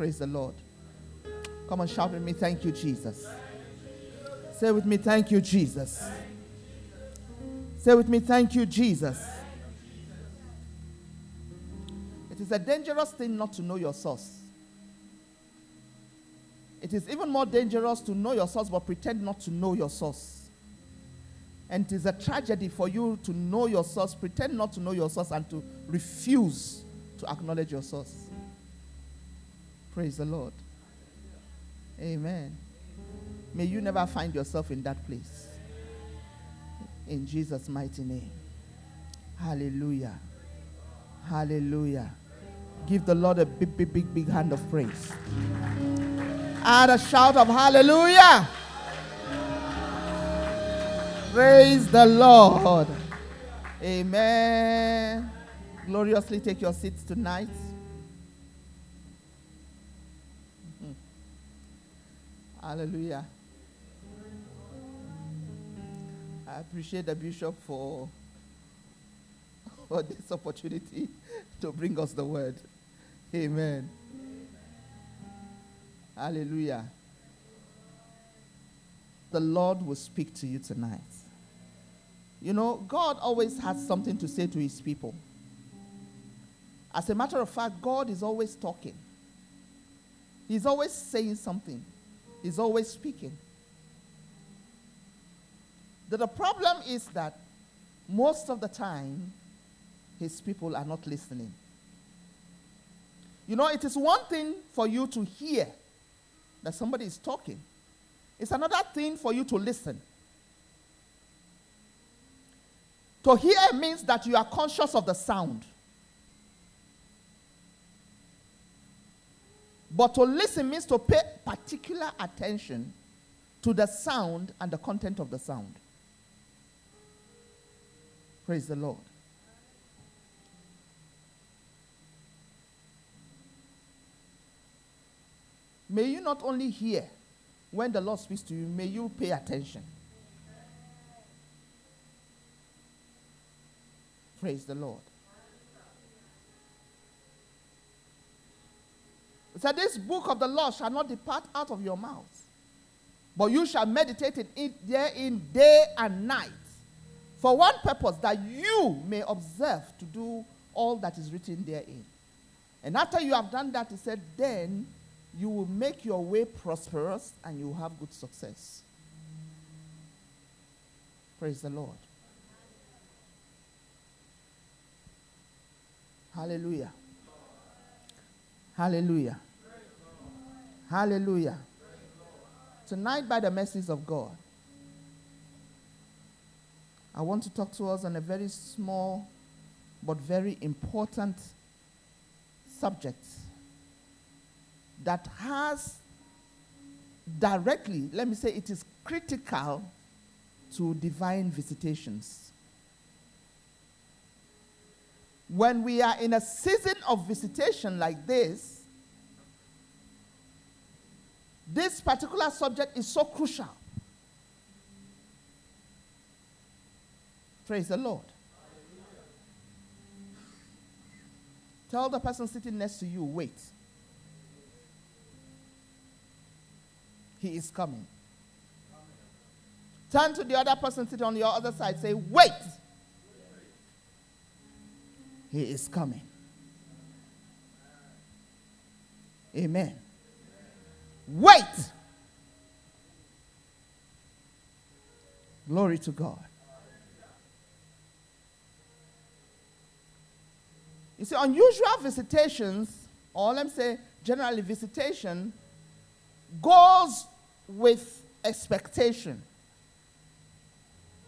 Praise the Lord. Come on, shout with me, thank you, Jesus. Say with me, thank you, Jesus. Say with me, thank you, Jesus. It is a dangerous thing not to know your source. It is even more dangerous to know your source but pretend not to know your source. And it is a tragedy for you to know your source, pretend not to know your source, and to refuse to acknowledge your source. Praise the Lord. Amen. May you never find yourself in that place. In Jesus' mighty name. Hallelujah. Hallelujah. Give the Lord a big, big, big, big hand of praise. And a shout of hallelujah. Praise the Lord. Amen. Gloriously take your seats tonight. Hallelujah. I appreciate the bishop for, for this opportunity to bring us the word. Amen. Hallelujah. The Lord will speak to you tonight. You know, God always has something to say to his people. As a matter of fact, God is always talking. He's always saying something. He's always speaking. The, the problem is that most of the time, his people are not listening. You know, it is one thing for you to hear that somebody is talking, it's another thing for you to listen. To hear means that you are conscious of the sound. But to listen means to pay particular attention to the sound and the content of the sound. Praise the Lord. May you not only hear when the Lord speaks to you, may you pay attention. Praise the Lord. It said, This book of the law shall not depart out of your mouth, but you shall meditate in it therein day and night, for one purpose, that you may observe to do all that is written therein. And after you have done that, he said, Then you will make your way prosperous and you will have good success. Praise the Lord. Hallelujah. Hallelujah. Hallelujah. Tonight, by the mercies of God, I want to talk to us on a very small but very important subject that has directly, let me say, it is critical to divine visitations. When we are in a season of visitation like this, this particular subject is so crucial. Praise the Lord. Tell the person sitting next to you, wait. He is coming. Turn to the other person sitting on your other side. Say, wait. He is coming. Amen. Wait. Glory to God. You see, unusual visitations, or let me say, generally visitation, goes with expectation.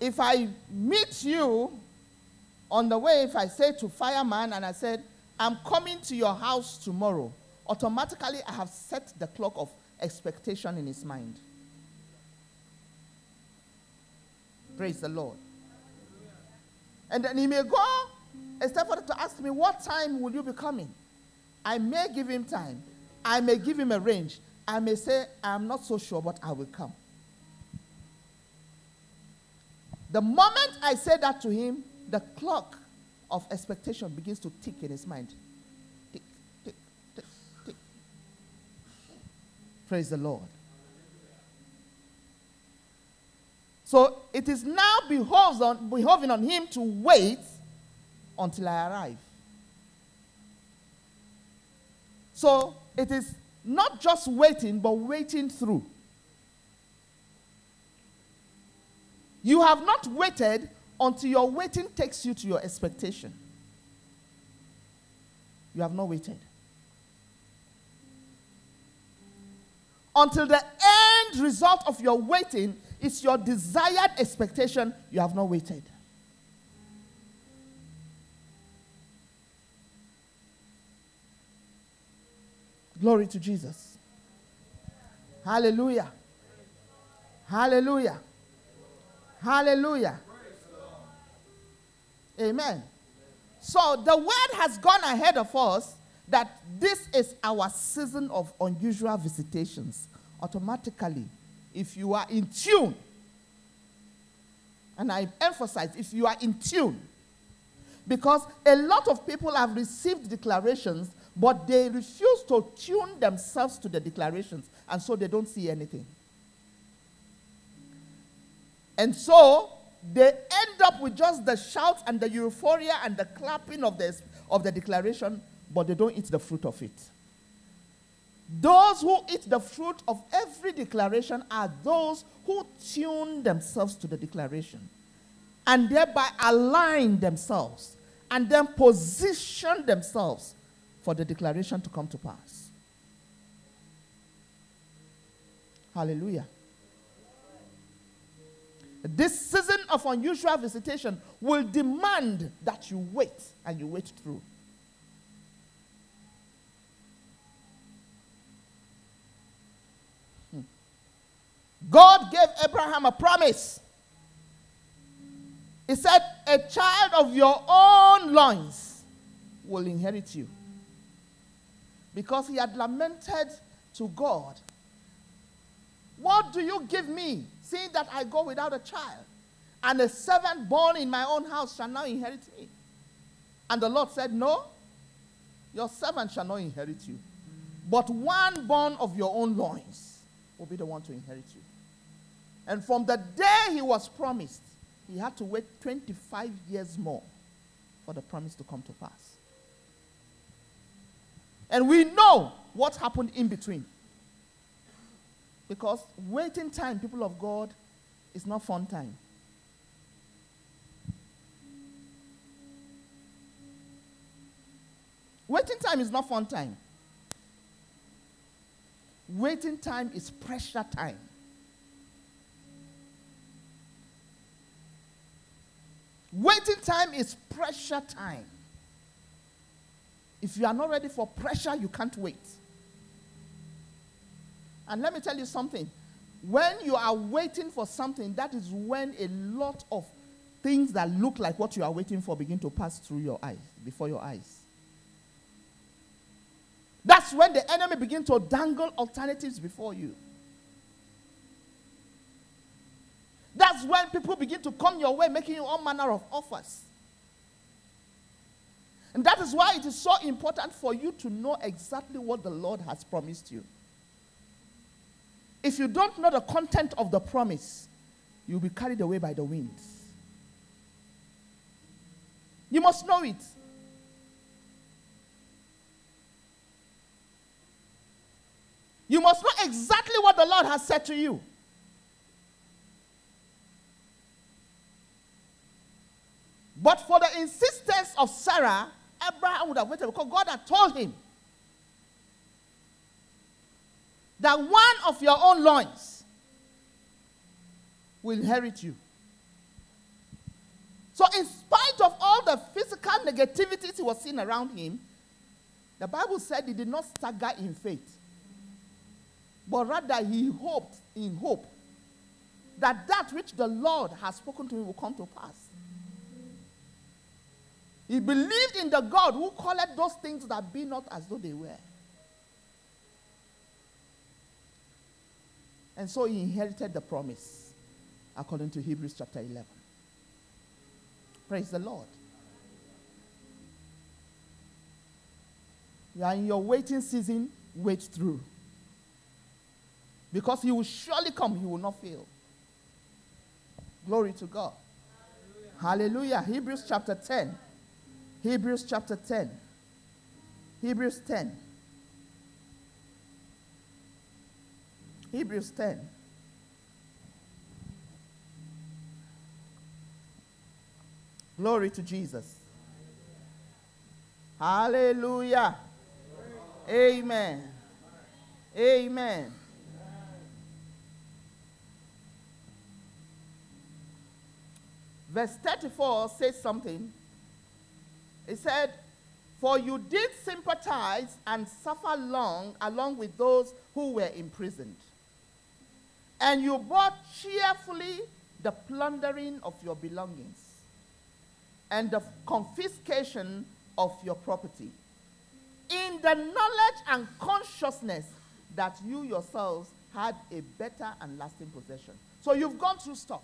If I meet you on the way, if I say to fireman and I said, I'm coming to your house tomorrow, automatically I have set the clock of expectation in his mind. Praise the Lord. And then he may go a step further to ask me, What time will you be coming? I may give him time. I may give him a range. I may say, I'm not so sure, but I will come. The moment I say that to him, the clock of expectation begins to tick in his mind. Tick, tick, tick, tick. Praise the Lord. So it is now behoves on, behoving on him to wait until I arrive. So it is not just waiting, but waiting through. You have not waited until your waiting takes you to your expectation. You have not waited. Until the end result of your waiting is your desired expectation, you have not waited. Glory to Jesus. Hallelujah. Hallelujah. Hallelujah. Amen. So the word has gone ahead of us that this is our season of unusual visitations. Automatically, if you are in tune, and I emphasize, if you are in tune, because a lot of people have received declarations, but they refuse to tune themselves to the declarations, and so they don't see anything. And so they end up with just the shouts and the euphoria and the clapping of the, of the declaration, but they don't eat the fruit of it. Those who eat the fruit of every declaration are those who tune themselves to the declaration and thereby align themselves and then position themselves for the declaration to come to pass. Hallelujah. This season of unusual visitation will demand that you wait and you wait through. God gave Abraham a promise. He said, A child of your own loins will inherit you. Because he had lamented to God, What do you give me seeing that I go without a child, and a servant born in my own house shall now inherit me. And the Lord said, No, your servant shall not inherit you, but one born of your own loins will be the one to inherit you. And from the day he was promised, he had to wait 25 years more for the promise to come to pass. And we know what happened in between. Because waiting time, people of God, is not fun time. Waiting time is not fun time. Waiting time is pressure time. Waiting time is pressure time. If you are not ready for pressure, you can't wait. And let me tell you something. When you are waiting for something, that is when a lot of things that look like what you are waiting for begin to pass through your eyes, before your eyes. That's when the enemy begins to dangle alternatives before you. That's when people begin to come your way, making you all manner of offers. And that is why it is so important for you to know exactly what the Lord has promised you. If you don't know the content of the promise, you'll be carried away by the winds. You must know it. You must know exactly what the Lord has said to you. But for the insistence of Sarah, Abraham would have waited because God had told him that one of your own loins will inherit you. So, in spite of all the physical negativities he was seeing around him, the Bible said he did not stagger in faith, but rather he hoped in hope that that which the Lord has spoken to him will come to pass. He believed in the God who called those things that be not as though they were. And so he inherited the promise according to Hebrews chapter 11. Praise the Lord. You are in your waiting season, wait through. Because he will surely come, he will not fail. Glory to God. Hallelujah. Hallelujah. Hebrews chapter 10. Hebrews chapter 10. Hebrews 10. Hebrews 10. Glory to Jesus. Hallelujah. Amen. Amen. Verse 34 says something. It said, For you did sympathize and suffer long along with those who were imprisoned. And you bought cheerfully the plundering of your belongings and the confiscation of your property in the knowledge and consciousness that you yourselves had a better and lasting possession. So you've gone through stuff.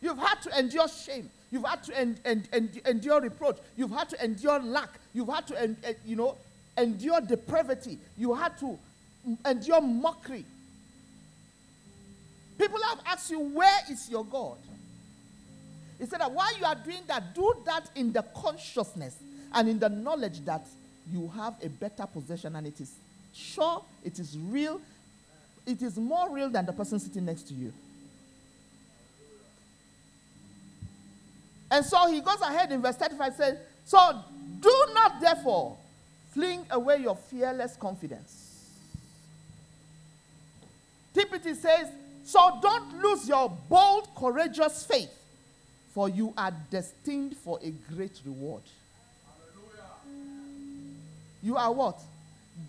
You've had to endure shame. You've had to en- en- en- endure reproach. You've had to endure lack. You've had to, en- you know, endure depravity. You had to endure mockery. People have asked you, where is your God? He said that while you are doing that, do that in the consciousness and in the knowledge that you have a better possession and it is sure, it is real, it is more real than the person sitting next to you. And so he goes ahead in verse 35 says, So do not therefore fling away your fearless confidence. TPT says, So don't lose your bold, courageous faith, for you are destined for a great reward. You are what?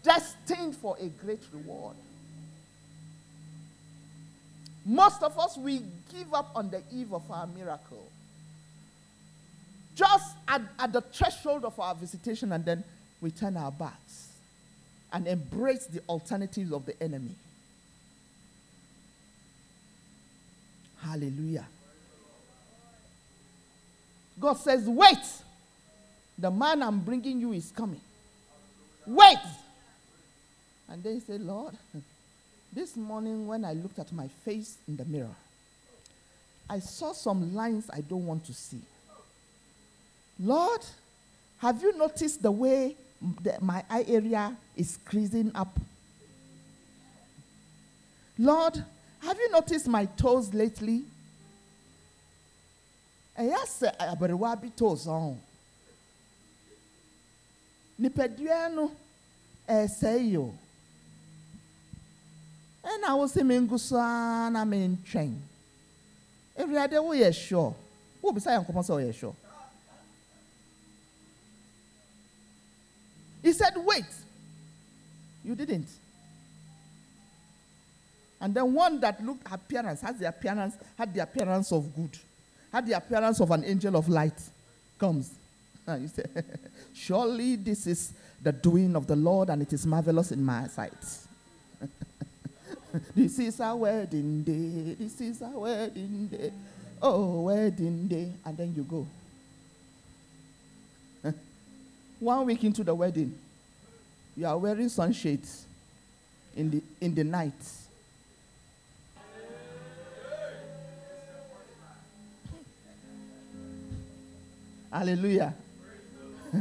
Destined for a great reward. Most of us, we give up on the eve of our miracle. Just at, at the threshold of our visitation, and then we turn our backs and embrace the alternatives of the enemy. Hallelujah. God says, Wait. The man I'm bringing you is coming. Wait. And then he said, Lord, this morning when I looked at my face in the mirror, I saw some lines I don't want to see. Lord, have you noticed the way the, my eye area is creasing up? Lord, have you noticed my toes lately? Yes, I better be toes on. nipadua no ɛsɛe yi o ɛna wosi mi ngu so na mi ntwɛn ewurade woyɛ sure wo bisa yɛn nkɔmɔ sure he said wait you didn't and then one that looked appearance has the appearance had the appearance of good had the appearance of an angel of light comes you say, Surely this is the doing of the Lord, and it is marvelous in my sight. this is our wedding day. This is our wedding day. Oh, wedding day. And then you go. One week into the wedding, you are wearing sunshades in the, in the night. Hallelujah.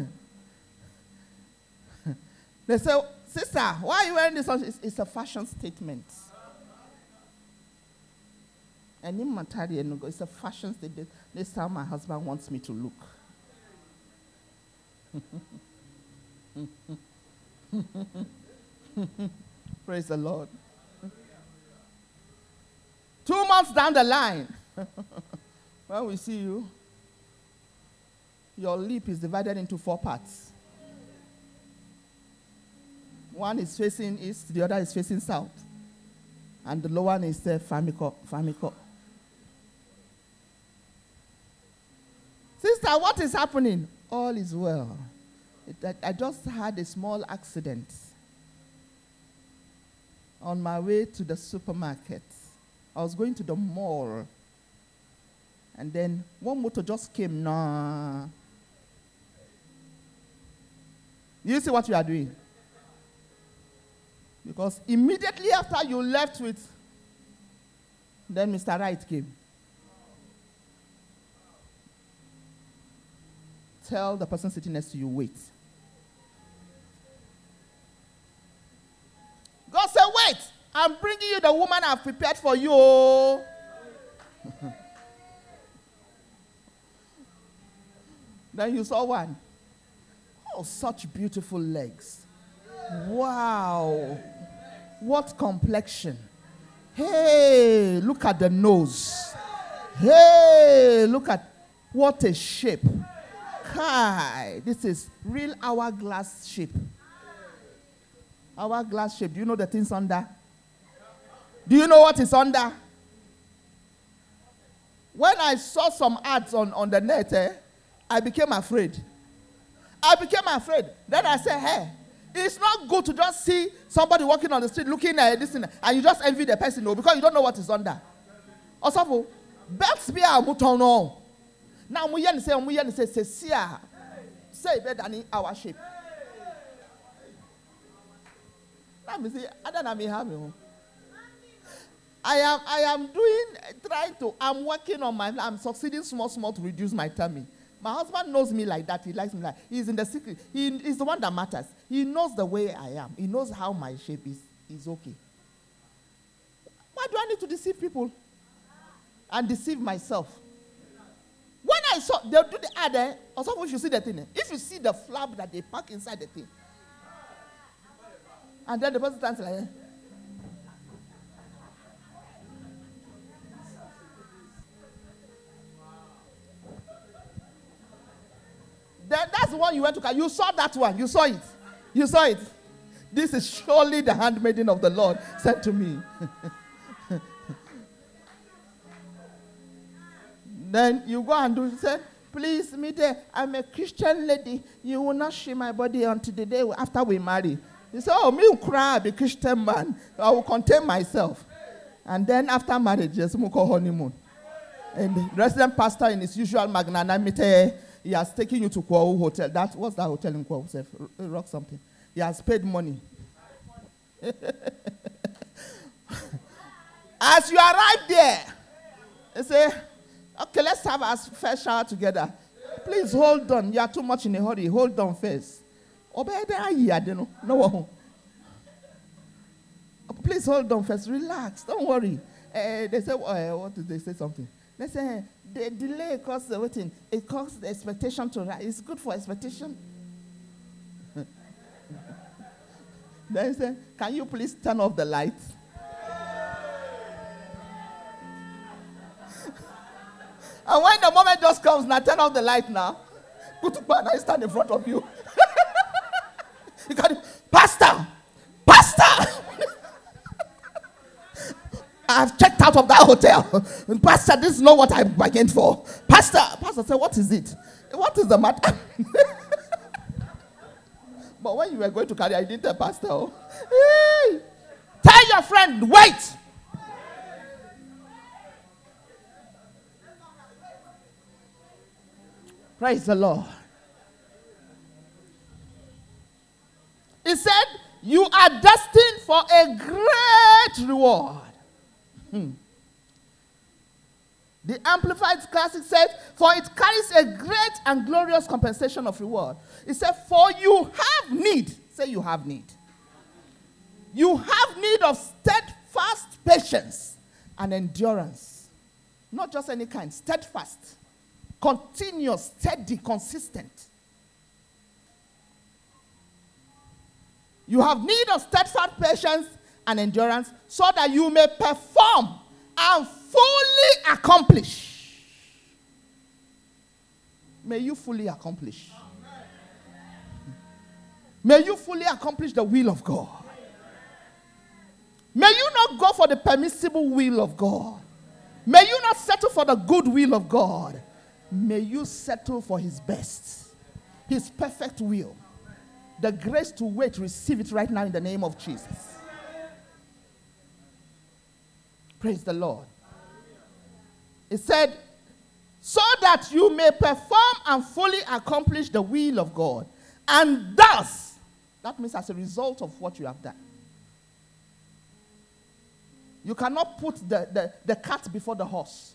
they say, Sister, why are you wearing this? It's, it's a fashion statement. And in Matari, it's a fashion statement. This time my husband wants me to look. Praise the Lord. Two months down the line, when we see you, your lip is divided into four parts. One is facing east, the other is facing south. And the lower one is the Famiko. Famiko. Sister, what is happening? All is well. I, I just had a small accident on my way to the supermarket. I was going to the mall. And then one motor just came. Nah. You see what you are doing? Because immediately after you left with, then Mr. Wright came. Tell the person sitting next to you, wait. God said, wait, I'm bringing you the woman I've prepared for you. Oh. then you saw one. Oh, such beautiful legs. Wow. What complexion. Hey, look at the nose. Hey, look at what a shape. Kai, this is real hourglass shape. Hourglass shape. Do you know the things under? Do you know what is under? When I saw some ads on, on the net, eh, I became afraid. I became afraid. Then I said, hey, it's not good to just see somebody walking on the street looking at this thing, and you just envy the person, no, because you don't know what is under. Also, best be a muton no. Now we say, we say, say, see, say better than our shape. Let me see, I don't me having. I am, I am doing, trying to, I'm working on my, I'm succeeding small, small to reduce my tummy. My husband knows me like that. He likes me like he's in the secret. He is the one that matters. He knows the way I am. He knows how my shape is is okay. Why do I need to deceive people and deceive myself? I saw they'll do the ad, eh, or someone you see the thing. Eh? If you see the flap that they pack inside the thing, and then the person stands like. Eh? Then that's the one you went to. You saw that one. You saw it. You saw it. This is surely the handmaiden of the Lord said to me. then you go and do say, please, me there. I'm a Christian lady. You will not see my body until the day after we marry. You say, oh, me will cry, be Christian man. I will contain myself. And then after marriage, just call honeymoon. And the resident pastor in his usual magnanimity he has taken you to Kwahu Hotel. That what's that hotel in Kwahu? Rock something. He has paid money. As you arrive there, they say, okay, let's have our first shower together. Please hold on. You are too much in a hurry. Hold on first. No. Please hold on first. Relax. Don't worry. Uh, they say, uh, what did they say? Something. They say, the delay causes the waiting. It causes the expectation to rise. It's good for expectation. then say, Can you please turn off the lights? And when the moment just comes, now turn off the light now. Put and I stand in front of you. you can Pastor, Pastor. I've checked out of that hotel. Pastor, this is not what I bargained for. Pastor, Pastor said, What is it? What is the matter? but when you were going to carry, I didn't tell Pastor. Oh. Hey, tell your friend, wait. Praise the Lord. He said, You are destined for a great reward. Hmm. The Amplified Classic says, For it carries a great and glorious compensation of reward. It said, For you have need. Say, you have need. You have need of steadfast patience and endurance. Not just any kind, steadfast, continuous, steady, consistent. You have need of steadfast patience and endurance so that you may perform and fully accomplish. May you fully accomplish. May you fully accomplish the will of God. May you not go for the permissible will of God. May you not settle for the good will of God. May you settle for His best, His perfect will. The grace to wait, receive it right now in the name of Jesus. Praise the Lord. It said, so that you may perform and fully accomplish the will of God. And thus, that means as a result of what you have done, You cannot put the, the, the cat before the horse.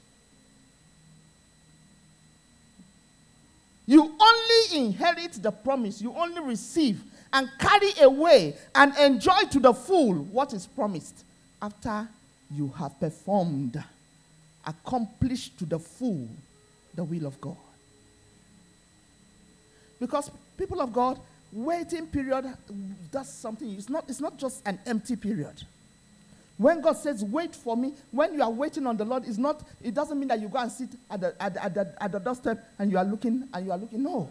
You only inherit the promise, you only receive and carry away and enjoy to the full what is promised after you have performed, accomplished to the full the will of God. Because people of God, waiting period does something. It's not, it's not just an empty period. When God says, wait for me, when you are waiting on the Lord, it's not, it doesn't mean that you go and sit at the, at, the, at, the, at the doorstep and you are looking and you are looking. No.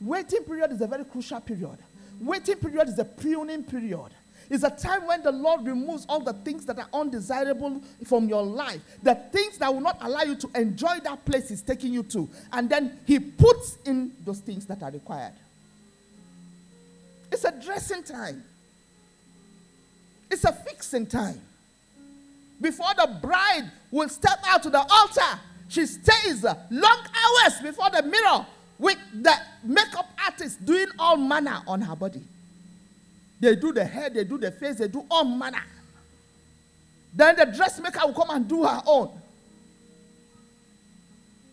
Waiting period is a very crucial period. Waiting period is a pruning period. It's a time when the Lord removes all the things that are undesirable from your life, the things that will not allow you to enjoy that place He's taking you to. And then He puts in those things that are required. It's a dressing time, it's a fixing time. Before the bride will step out to the altar, she stays long hours before the mirror with the makeup artist doing all manner on her body. They do the hair, they do the face, they do all manner. Then the dressmaker will come and do her own.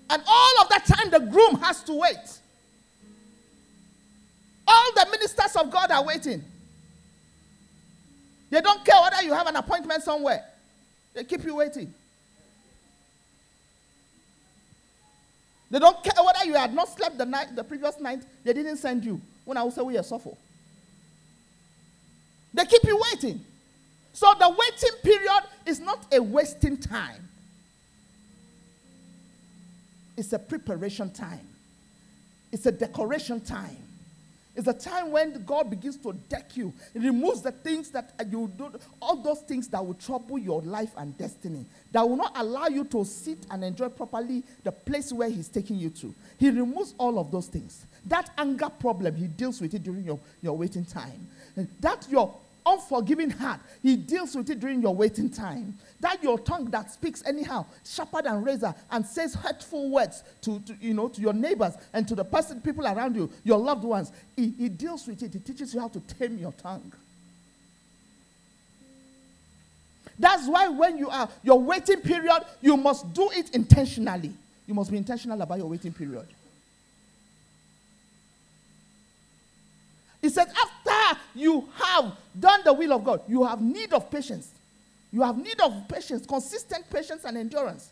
And all of that time, the groom has to wait. All the ministers of God are waiting. They don't care whether you have an appointment somewhere, they keep you waiting. They don't care whether you had not slept the night, the previous night, they didn't send you. When I will say we are suffer. They keep you waiting. So the waiting period is not a wasting time. It's a preparation time. It's a decoration time. It's a time when God begins to deck you. It removes the things that uh, you do, all those things that will trouble your life and destiny, that will not allow you to sit and enjoy properly the place where He's taking you to. He removes all of those things. That anger problem, He deals with it during your, your waiting time. That your unforgiving heart, He deals with it during your waiting time. That your tongue that speaks anyhow, sharper than razor, and says hurtful words to, to, you know, to your neighbors and to the person, people around you, your loved ones, he, he deals with it. He teaches you how to tame your tongue. That's why when you are your waiting period, you must do it intentionally. You must be intentional about your waiting period. He said, after you have done the will of God, you have need of patience. You have need of patience, consistent patience and endurance,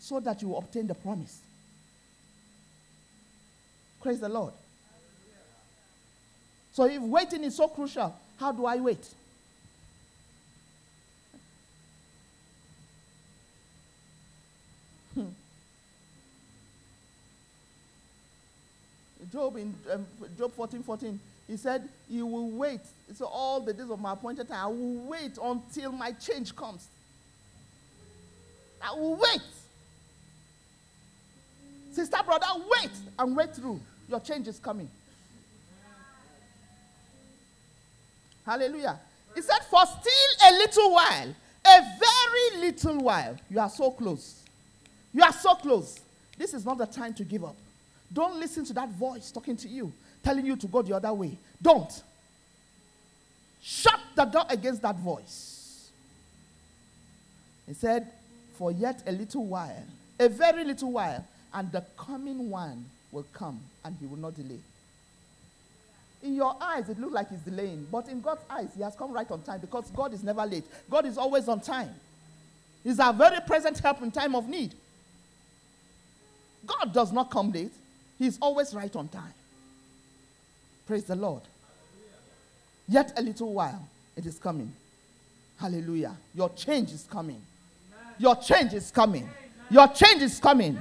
so that you obtain the promise. Praise the Lord. So if waiting is so crucial, how do I wait? Hmm. Job in um, Job 14 14 he said, You will wait. So, all the days of my appointed time, I will wait until my change comes. I will wait. Sister, brother, wait and wait through. Your change is coming. Hallelujah. He said, For still a little while, a very little while, you are so close. You are so close. This is not the time to give up. Don't listen to that voice talking to you telling you to go the other way. Don't. Shut the door against that voice. He said, For yet a little while, a very little while, and the coming one will come and he will not delay. In your eyes, it looks like he's delaying, but in God's eyes, he has come right on time because God is never late. God is always on time. He's our very present help in time of need. God does not come late, He's always right on time. Praise the Lord. Yet a little while, it is coming. Hallelujah. Your change is coming. Your change is coming. Your change is coming.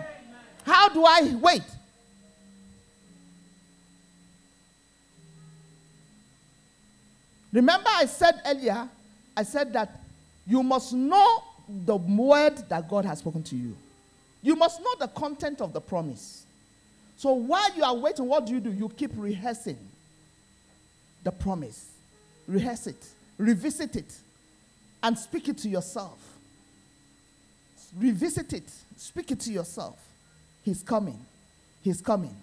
How do I wait? Remember, I said earlier, I said that you must know the word that God has spoken to you. You must know the content of the promise. So while you are waiting, what do you do? You keep rehearsing the promise. Rehearse it, revisit it, and speak it to yourself. Revisit it, speak it to yourself. He's coming. He's coming.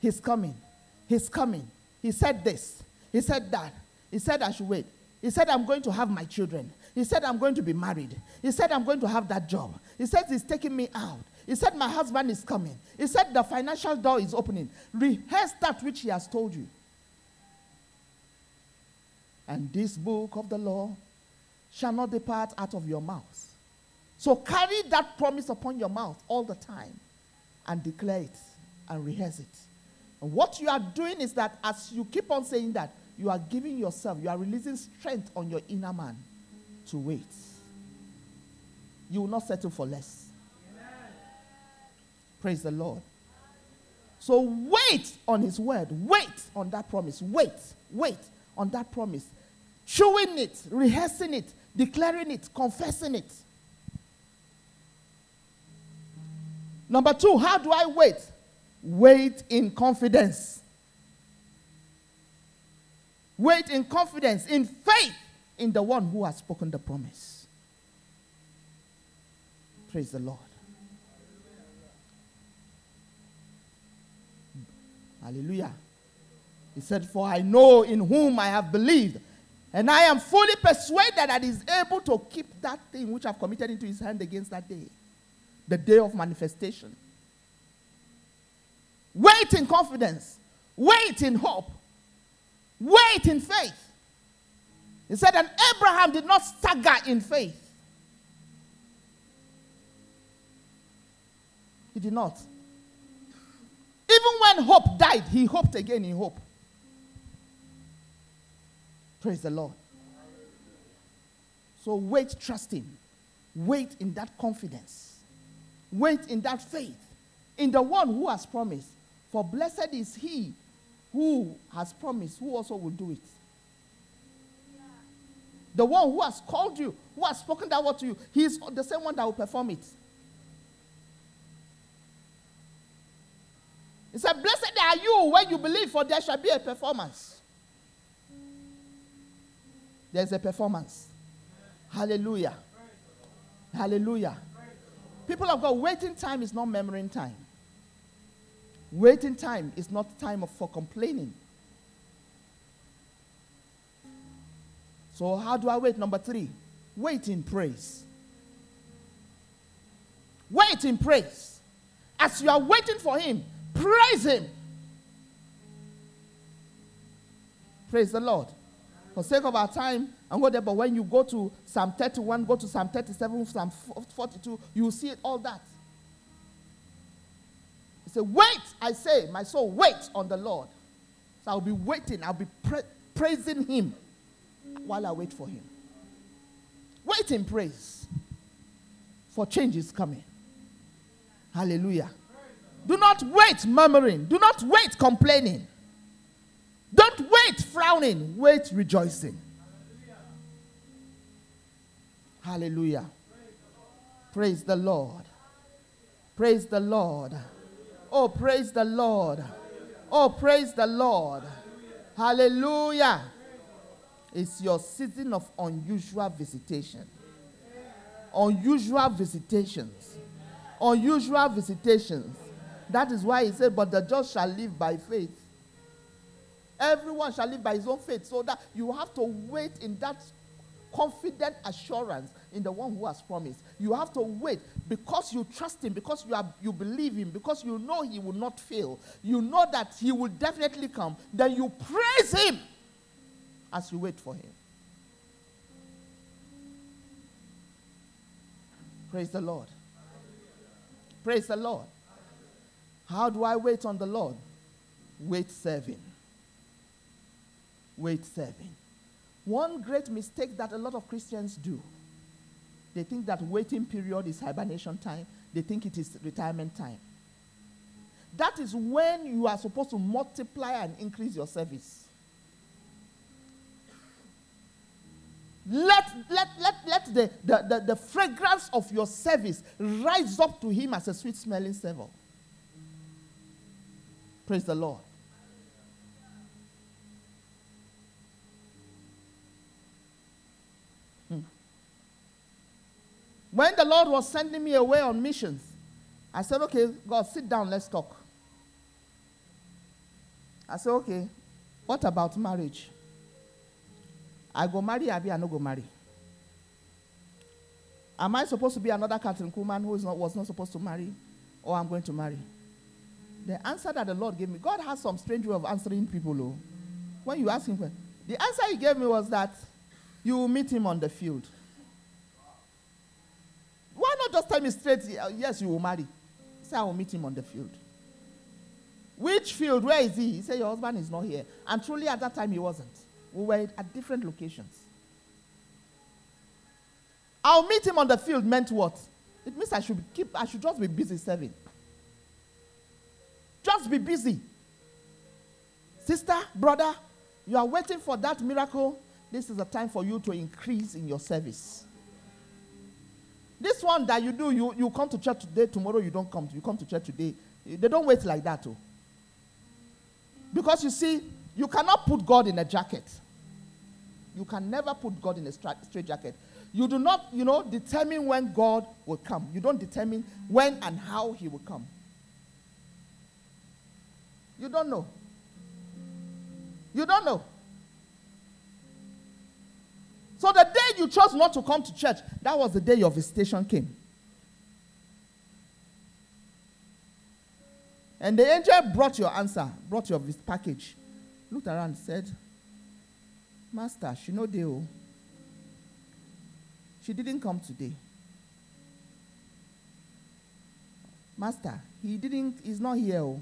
He's coming. He's coming. He said this. He said that. He said I should wait. He said I'm going to have my children. He said, I'm going to be married. He said, I'm going to have that job. He said, He's taking me out. He said, My husband is coming. He said, The financial door is opening. Rehearse that which He has told you. And this book of the law shall not depart out of your mouth. So carry that promise upon your mouth all the time and declare it and rehearse it. And what you are doing is that as you keep on saying that, you are giving yourself, you are releasing strength on your inner man to wait. You will not settle for less. Amen. Praise the Lord. So wait on his word. Wait on that promise. Wait. Wait on that promise. Chewing it, rehearsing it, declaring it, confessing it. Number two, how do I wait? Wait in confidence. Wait in confidence, in faith in the one who has spoken the promise. Praise the Lord. Hallelujah. He said, For I know in whom I have believed, and I am fully persuaded that he is able to keep that thing which I've committed into his hand against that day, the day of manifestation. Wait in confidence, wait in hope, wait in faith. He said, and Abraham did not stagger in faith. He did not. Even when hope died, he hoped again in hope. Praise the Lord. So wait, trust Him. Wait in that confidence. Wait in that faith in the one who has promised. For blessed is he who has promised, who also will do it. The one who has called you, who has spoken that word to you, he is the same one that will perform it. He said, Blessed are you when you believe, for there shall be a performance. There's a performance. Hallelujah. Hallelujah. People of God, waiting time is not memory time. Waiting time is not time for complaining. So, how do I wait? Number three, wait in praise. Wait in praise. As you are waiting for Him, praise Him. Praise the Lord. For sake of our time, and go there, but when you go to Psalm 31, go to Psalm 37, Psalm 42, you will see all that. He said, Wait, I say, my soul, wait on the Lord. So I'll be waiting, I'll be pra- praising Him while I wait for Him. Wait in praise, for change is coming. Hallelujah. Do not wait murmuring, do not wait complaining. Don't wait frowning, wait rejoicing. Hallelujah. Praise the Lord. Praise the Lord. Oh, praise the Lord. Oh, praise the Lord. Hallelujah. It's your season of unusual visitation. Unusual visitations. Unusual visitations. That is why he said, But the just shall live by faith. Everyone shall live by his own faith. So that you have to wait in that confident assurance in the one who has promised. You have to wait because you trust him, because you, are, you believe him, because you know he will not fail. You know that he will definitely come. Then you praise him as you wait for him. Praise the Lord. Praise the Lord. How do I wait on the Lord? Wait serving wait serving. One great mistake that a lot of Christians do they think that waiting period is hibernation time, they think it is retirement time. That is when you are supposed to multiply and increase your service. Let, let, let, let the, the, the, the fragrance of your service rise up to him as a sweet smelling savor. Praise the Lord. When the Lord was sending me away on missions, I said, okay, God, sit down, let's talk. I said, okay, what about marriage? I go marry, Abi, I no go marry. Am I supposed to be another Kathryn Kuhlman who is not, was not supposed to marry? Or I'm going to marry? The answer that the Lord gave me, God has some strange way of answering people. Oh. When you ask him, the answer he gave me was that you will meet him on the field. Just tell me straight, uh, yes, you will marry? Say, I will meet him on the field. Which field? Where is he? He said, Your husband is not here. And truly, at that time, he wasn't. We were at different locations. I'll meet him on the field meant what? It means I should keep, I should just be busy serving. Just be busy. Sister, brother, you are waiting for that miracle. This is a time for you to increase in your service. This one that you do, you, you come to church today, tomorrow you don't come. You come to church today. They don't wait like that. Oh. Because you see, you cannot put God in a jacket. You can never put God in a straight jacket. You do not, you know, determine when God will come. You don't determine when and how he will come. You don't know. You don't know. So the day you chose not to come to church, that was the day your visitation came. And the angel brought your answer, brought your package. Looked around and said, Master, she no deal. Oh. She didn't come today. Master, he didn't, he's not here. Oh.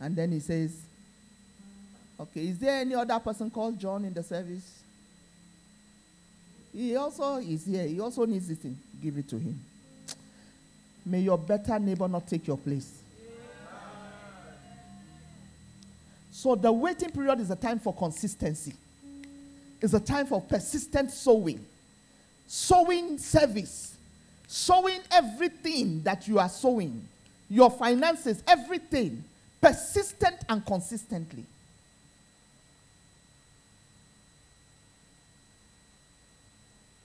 And then he says, Okay, is there any other person called John in the service? He also is here. He also needs this thing. Give it to him. May your better neighbor not take your place. So the waiting period is a time for consistency. It's a time for persistent sowing. Sowing service. Sowing everything that you are sowing. Your finances, everything. Persistent and consistently.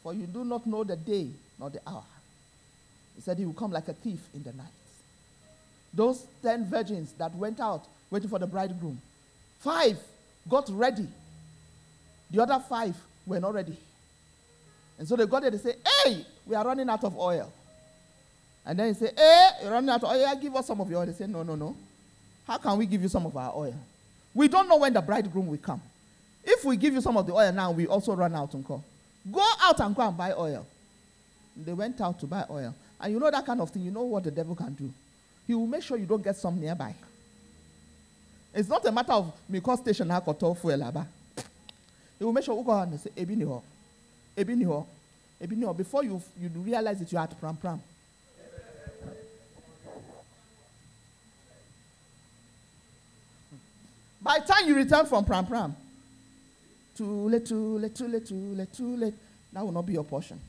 For you do not know the day nor the hour he said he will come like a thief in the night. Those ten virgins that went out waiting for the bridegroom, five got ready. The other five were not ready. And so they got there, they say, Hey, we are running out of oil. And then he say, Hey, you're running out of oil. Give us some of your oil. They say, No, no, no. How can we give you some of our oil? We don't know when the bridegroom will come. If we give you some of the oil now, we also run out and call. Go out and go and buy oil. They went out to buy oil. And you know that kind of thing, you know what the devil can do. He will make sure you don't get some nearby. It's not a matter of me call station ha koto fuel aba. He will make sure you go and say. Ebi ni ho. Ebi ni ho. Before you you realize that you are at pram pram. By the time you return from pram pram, too late, too late, too late, too late, too late. That will not be your portion.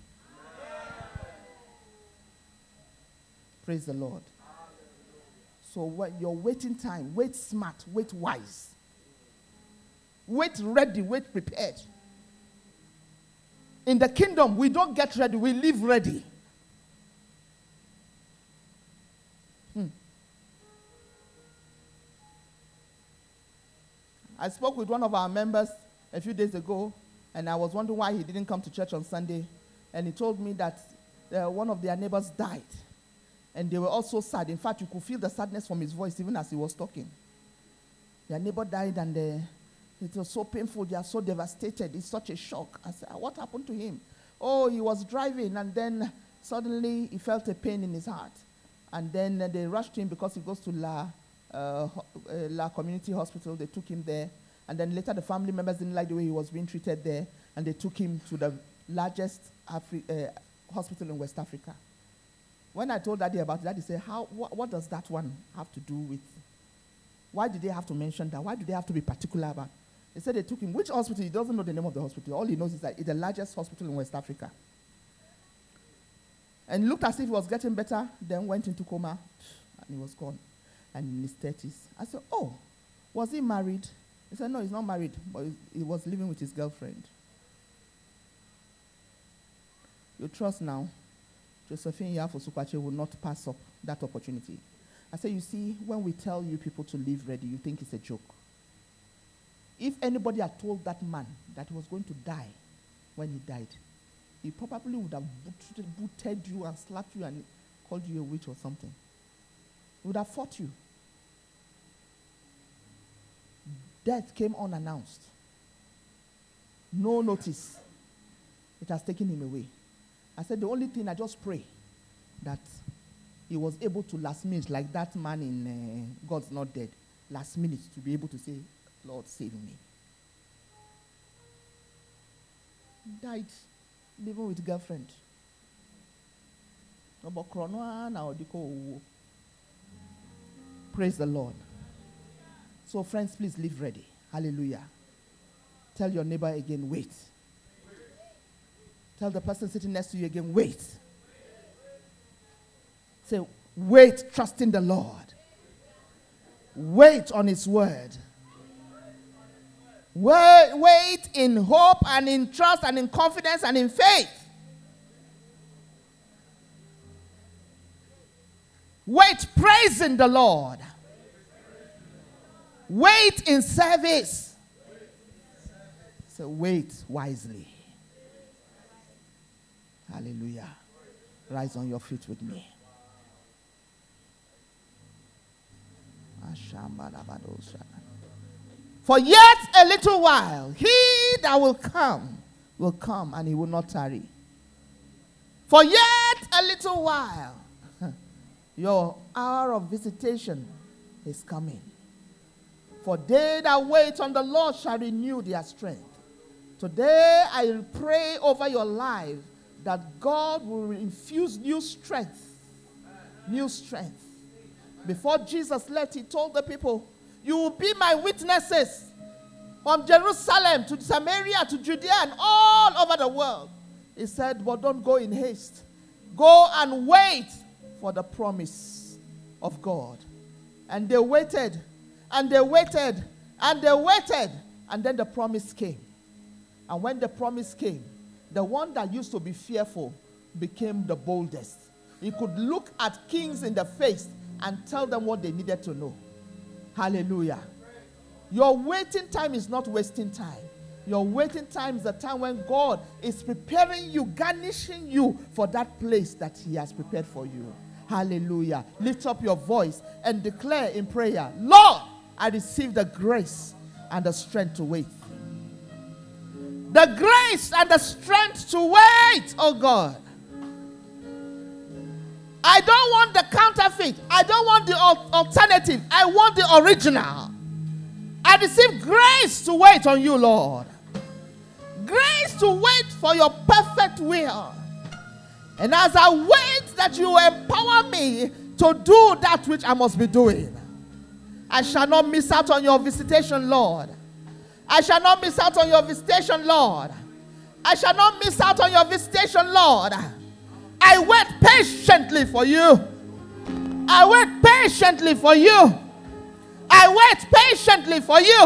Praise the Lord. So when your waiting time, wait smart, wait wise. Wait ready, wait prepared. In the kingdom, we don't get ready, we live ready. Hmm. I spoke with one of our members a few days ago, and I was wondering why he didn't come to church on Sunday. And he told me that uh, one of their neighbors died. And they were also sad. In fact, you could feel the sadness from his voice even as he was talking. Their neighbor died and uh, it was so painful. They are so devastated. It's such a shock. I said, What happened to him? Oh, he was driving and then suddenly he felt a pain in his heart. And then uh, they rushed him because he goes to La, uh, uh, La Community Hospital. They took him there. And then later the family members didn't like the way he was being treated there. And they took him to the largest Afri- uh, hospital in West Africa. When I told Daddy about it, Daddy said, How, what, what does that one have to do with? Why did they have to mention that? Why do they have to be particular about? They said they took him. Which hospital? He doesn't know the name of the hospital. All he knows is that it's the largest hospital in West Africa. And looked as if he was getting better, then went into coma, and he was gone. And in his 30s. I said, Oh, was he married? He said, No, he's not married, but he was living with his girlfriend. You trust now? Josephine Yafo Sukwache will not pass up that opportunity. I said, you see, when we tell you people to live ready, you think it's a joke. If anybody had told that man that he was going to die when he died, he probably would have booted you and slapped you and called you a witch or something. He would have fought you. Death came unannounced. No notice. It has taken him away. I said, the only thing I just pray that he was able to last minute, like that man in uh, God's Not Dead, last minute to be able to say, Lord, save me. Died living with girlfriend. Praise the Lord. So, friends, please live ready. Hallelujah. Tell your neighbor again, wait. Tell the person sitting next to you again, wait. Say, wait, trust in the Lord. Wait on His word. Wait, wait in hope and in trust and in confidence and in faith. Wait, praising the Lord. Wait in service. So wait wisely. Hallelujah. Rise on your feet with me. For yet a little while, he that will come will come and he will not tarry. For yet a little while, your hour of visitation is coming. For they that wait on the Lord shall renew their strength. Today I pray over your life that God will infuse new strength. New strength. Before Jesus left, he told the people, You will be my witnesses from Jerusalem to Samaria to Judea and all over the world. He said, But don't go in haste. Go and wait for the promise of God. And they waited, and they waited, and they waited, and then the promise came. And when the promise came, the one that used to be fearful became the boldest. He could look at kings in the face and tell them what they needed to know. Hallelujah. Your waiting time is not wasting time. Your waiting time is the time when God is preparing you, garnishing you for that place that He has prepared for you. Hallelujah. Lift up your voice and declare in prayer Lord, I receive the grace and the strength to wait. The grace and the strength to wait, oh God. I don't want the counterfeit. I don't want the alternative. I want the original. I receive grace to wait on you, Lord. Grace to wait for your perfect will. And as I wait that you empower me to do that which I must be doing, I shall not miss out on your visitation, Lord. I shall not miss out on your visitation, Lord. I shall not miss out on your visitation, Lord. I wait patiently for you. I wait patiently for you. I wait patiently for you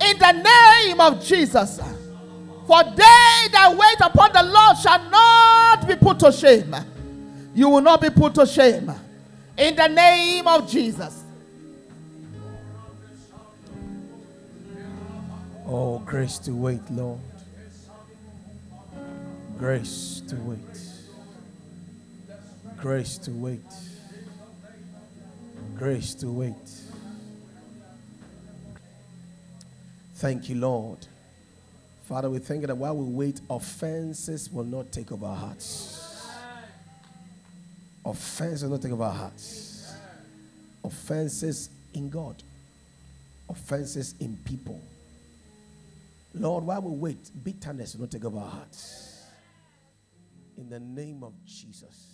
in the name of Jesus. For they that wait upon the Lord shall not be put to shame. You will not be put to shame in the name of Jesus. Oh, grace to wait, Lord. Grace to wait. Grace to wait. Grace to wait. Thank you, Lord. Father, we thank you that while we wait, offenses will not take over our hearts. Offenses will not take over our hearts. Offenses in God, offenses in people. Lord, while we wait, bitterness will not take over our hearts. In the name of Jesus.